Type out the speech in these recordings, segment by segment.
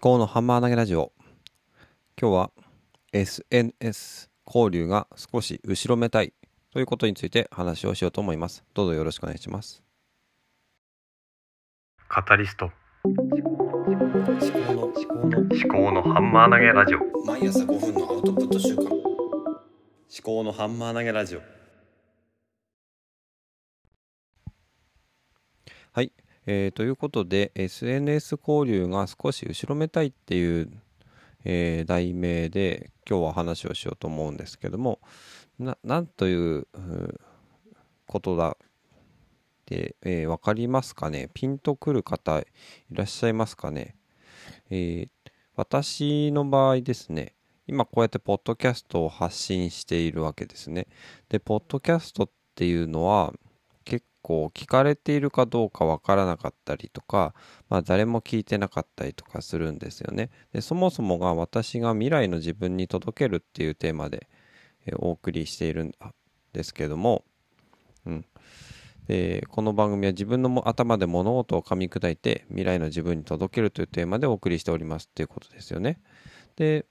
考のハンマー投げラジオ。今日は SNS 交流が少し後ろめたいということについて話をしようと思います。どうぞよろしくお願いします。カタリスト。思考の思考の思考のハンマー投げラジオ毎朝5分のアウトプット週間思考のハンマー投げラジオはい、えーということで SNS 交流が少し後ろめたいっていう、えー題名で今日は話をしようと思うんですけどもななんということだって、えーわかりますかね？ピンとくる方いらっしゃいますかね、えー私の場合ですね今こうやってポッドキャストを発信しているわけですね。でポッドキャストっていうのは結構聞かれているかどうかわからなかったりとか、まあ、誰も聞いてなかったりとかするんですよねでそもそもが私が未来の自分に届けるっていうテーマで、えお送りしているんですけども、うん、でこの番組は自分の頭で物事を噛み砕いて未来の自分に届けるというテーマでお送りしておりますっていうことですよね。で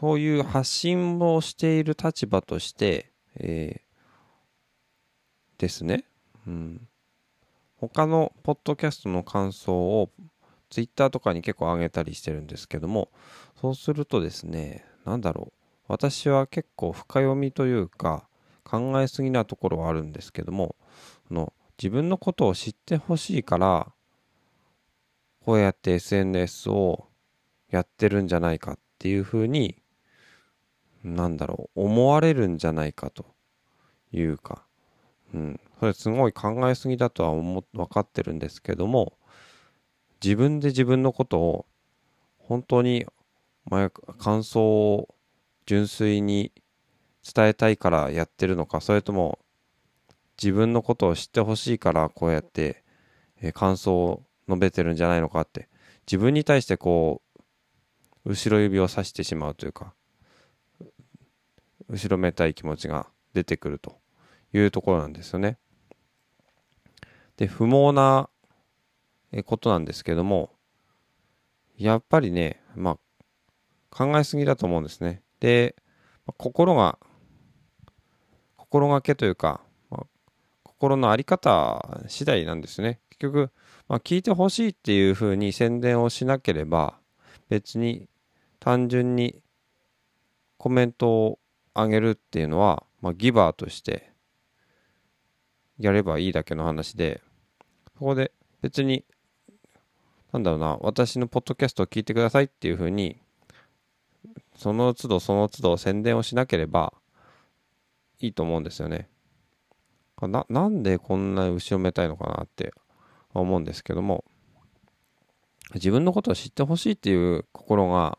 そういう発信をしている立場として、えーですね、うん、他のポッドキャストの感想をツイッターとかに結構上げたりしてるんですけどもそうするとですねなんだろう。私は結構深読みというか考えすぎなところはあるんですけどもの自分のことを知ってほしいからこうやって SNS をやってるんじゃないかっていうふうになんだろう思われるんじゃないかというか、うん、それすごい考えすぎだとは思分かってるんですけども自分で自分のことを本当に前感想を純粋に伝えたいからやってるのかそれとも自分のことを知ってほしいからこうやって、え感想を述べてるんじゃないのかって自分に対してこう後ろ指をさしてしまうというか後ろめたい気持ちが出てくるというところなんですよね。で不毛なことなんですけどもやっぱりねまあ考えすぎだと思うんですね。で、心が、心がけというか、まあ心の在り方次第なんですね。結局、まあ、聞いてほしいっていうふうに宣伝をしなければ、別に単純にコメントを上げるっていうのは、まあ、ギバーとしてやればいいだけの話で、そこで別に、なんだろうな、私のポッドキャストを聞いてくださいっていうふうに、その都度その都度宣伝をしなければいいと思うんですよね。ななんでこんな後ろめたいのかなって思うんですけども自分のことを知ってほしいっていう心が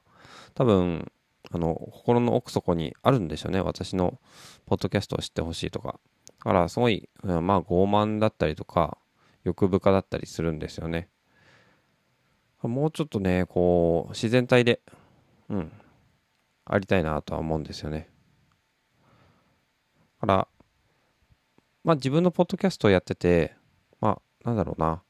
多分あの心の奥底にあるんでしょうね。私のポッドキャストを知ってほしいとか。だからすごいまあ傲慢だったりとか欲深だったりするんですよね。もうちょっとねこう自然体でうんありたいなとは思うんですよね。だから、まあ自分のポッドキャストをやってて、まあなんだろうな、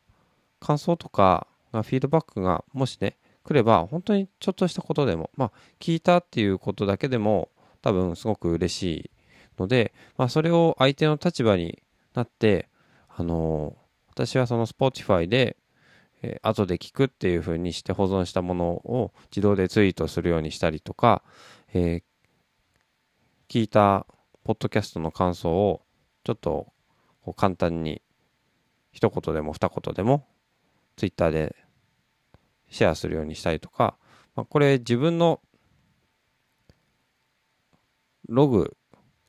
感想とか、まあ、フィードバックがもしね、来れば、本当にちょっとしたことでも、まあ聞いたっていうことだけでも、多分すごく嬉しいので、まあそれを相手の立場になって、あの私はその Spotify で、えー後で聞くっていう風にして保存したものを自動でツイートするようにしたりとか、えー聞いたポッドキャストの感想をちょっとこう簡単に一言でも二言でもツイッターでシェアするようにしたりとか、まあ、これ自分のログ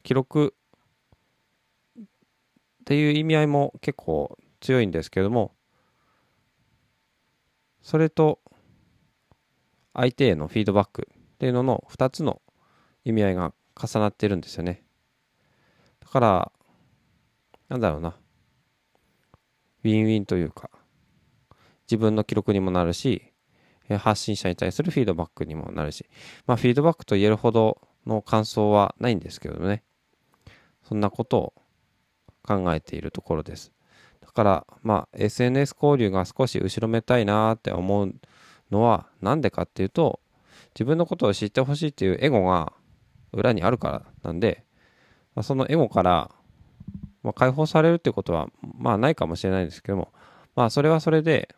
記録っていう意味合いも結構強いんですけどもそれと相手へのフィードバックっていうのの2つの意味合いが重なってるんですよね。だから、なんだろうな。ウィンウィンというか、自分の記録にもなるし、発信者に対するフィードバックにもなるし、まあフィードバックと言えるほどの感想はないんですけどね。そんなことを考えているところです。だからまあ SNS 交流が少し後ろめたいなって思うのは何でかっていうと自分のことを知ってほしいっていうエゴが裏にあるからなんで、まあ、そのエゴから、まあ、解放されるってことはまあないかもしれないんですけどもまあそれはそれで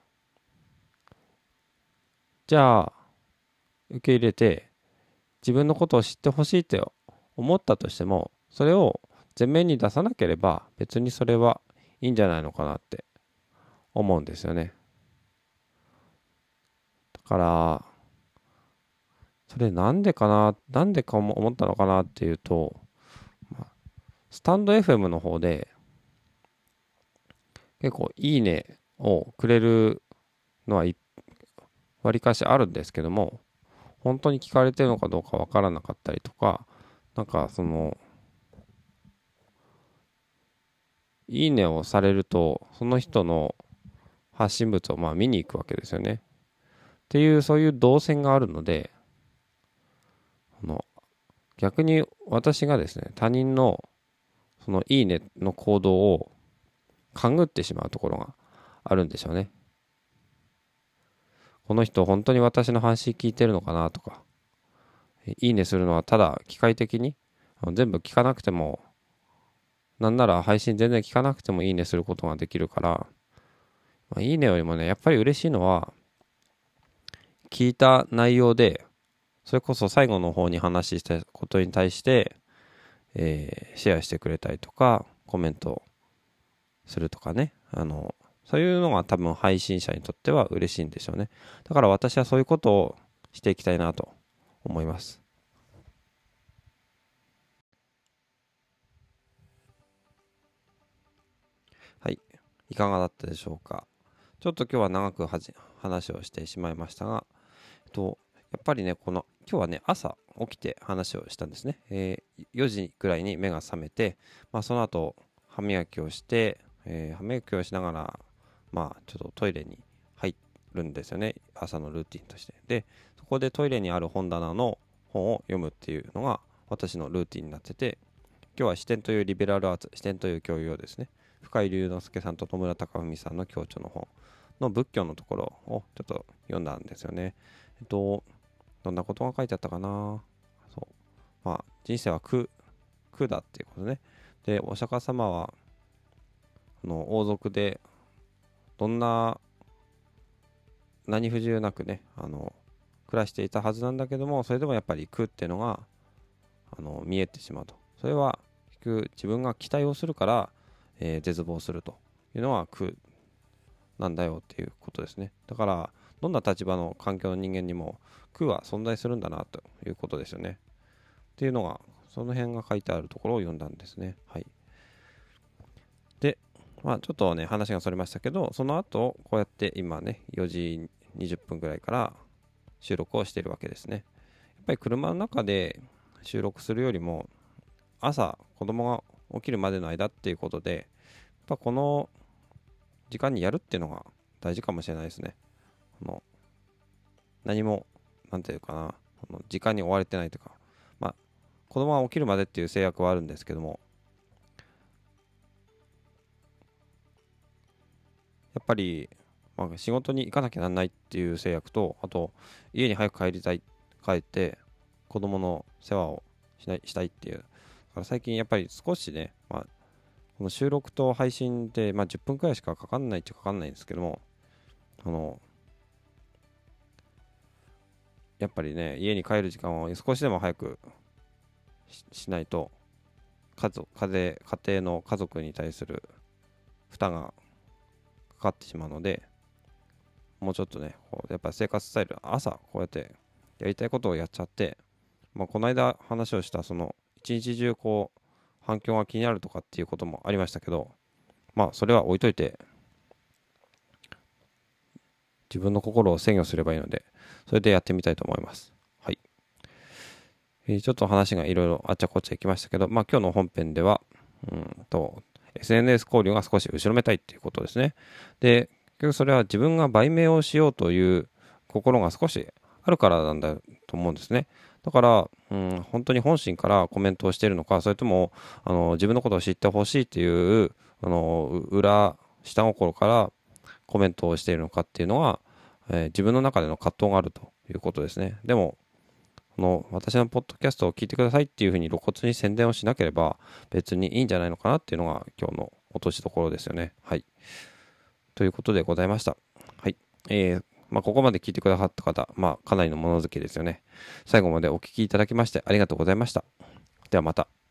じゃあ受け入れて自分のことを知ってほしいって思ったとしてもそれを前面に出さなければ別にそれはいいんじゃないのかなって思うんですよね。だからそれなんでかななんでか思ったのかなっていうとスタンド FM の方で結構いいねをくれるのはわりかしあるんですけども本当に聞かれてるのかどうかわからなかったりとかなんかそのいいねをされるとその人の発信物をまあ見に行くわけですよね。っていうそういう動線があるのであの逆に私がですね他人のそのいいねの行動を勘ぐってしまうところがあるんでしょうね。この人本当に私の話聞いてるのかなとか、いいねするのはただ機械的に？全部聞かなくても、なんなら配信全然聞かなくてもいいねすることができるから、まあ、いいねよりもね、やっぱり嬉しいのは、聞いた内容で、それこそ最後の方に話したことに対して、えー、シェアしてくれたりとか、コメントするとかね、あの、そういうのが多分配信者にとっては嬉しいんでしょうね。だから私はそういうことをしていきたいなと思います。はい。いかがだったでしょうか。ちょっと今日は長く話をしてしまいましたが、えっと、やっぱりね、この、今日はね、朝起きて話をしたんですね。えー、4時ぐらいに目が覚めて、まあ、その後、歯磨きをして、えー、歯磨きをしながら、まあ、ちょっとトイレに入るんですよね。朝のルーティンとして。で、そこでトイレにある本棚の本を読むっていうのが私のルーティンになってて、今日は視点というリベラルアーツ、視点という教養ですね。深井龍之介さんと戸村隆文さんの教著の本の仏教のところをちょっと読んだんですよね。えっと、どんなことが書いてあったかなそう。まあ、人生は苦、苦だっていうことね。で、お釈迦様は、あの王族でどんな何不自由なくねあの暮らしていたはずなんだけどもそれでもやっぱり苦っていうのがあの見えてしまうと。それは結局自分が期待をするから、えー、絶望するというのは苦なんだよっていうことですね。だからどんな立場の環境の人間にも苦は存在するんだなということですよね。っていうのがその辺が書いてあるところを読んだんですね。はい。まあ、ちょっとね、話がそれましたけど、その後、こうやって今ね、4時20分ぐらいから収録をしてるわけですね。やっぱり車の中で収録するよりも、朝、子供が起きるまでの間っていうことで、やっぱこの時間にやるっていうのが大事かもしれないですね。この何も、なんていうかな、この時間に追われてないとか、まあ、子供が起きるまでっていう制約はあるんですけども、やっぱり、まあ、仕事に行かなきゃなんないっていう制約と、あと、家に早く帰りたい、帰って、子供の世話をしないしたいっていう。だから最近やっぱり少しね、まあ、この収録と配信って、まあ、10分くらいしかかかんないっちゃかかんないんですけども、あの、やっぱりね、家に帰る時間を少しでも早くしないと、家族家庭の家族に対する負担がかかってしまうので、もうちょっとね、やっぱ生活スタイル、朝こうやってやりたいことをやっちゃって、まあ、この間話をしたその一日中こう反響が気になるとかっていうこともありましたけど、まあそれは置いといて、自分の心を制御すればいいので、それでやってみたいと思います。はい。えー、ちょっと話がいろいろあっちゃこっちゃいきましたけど、まあ今日の本編では、うんと、SNS 交流が少し後ろめたいっていうことですね。で、結局それは自分が売名をしようという心が少しあるからなんだと思うんですね。だから、うん、本当に本心からコメントをしているのか、それとも、あの、自分のことを知ってほしいっていう、あの、裏下心からコメントをしているのかっていうのは、えー自分の中での葛藤があるということですね。でも、この私のポッドキャストを聞いてくださいっていうふうに露骨に宣伝をしなければ別にいいんじゃないのかなっていうのが今日の落としどころですよね。はい。ということでございました。はい。えー、まあ、ここまで聞いてくださった方、まあ、かなりの物好きですよね。最後までお聞きいただきましてありがとうございました。ではまた。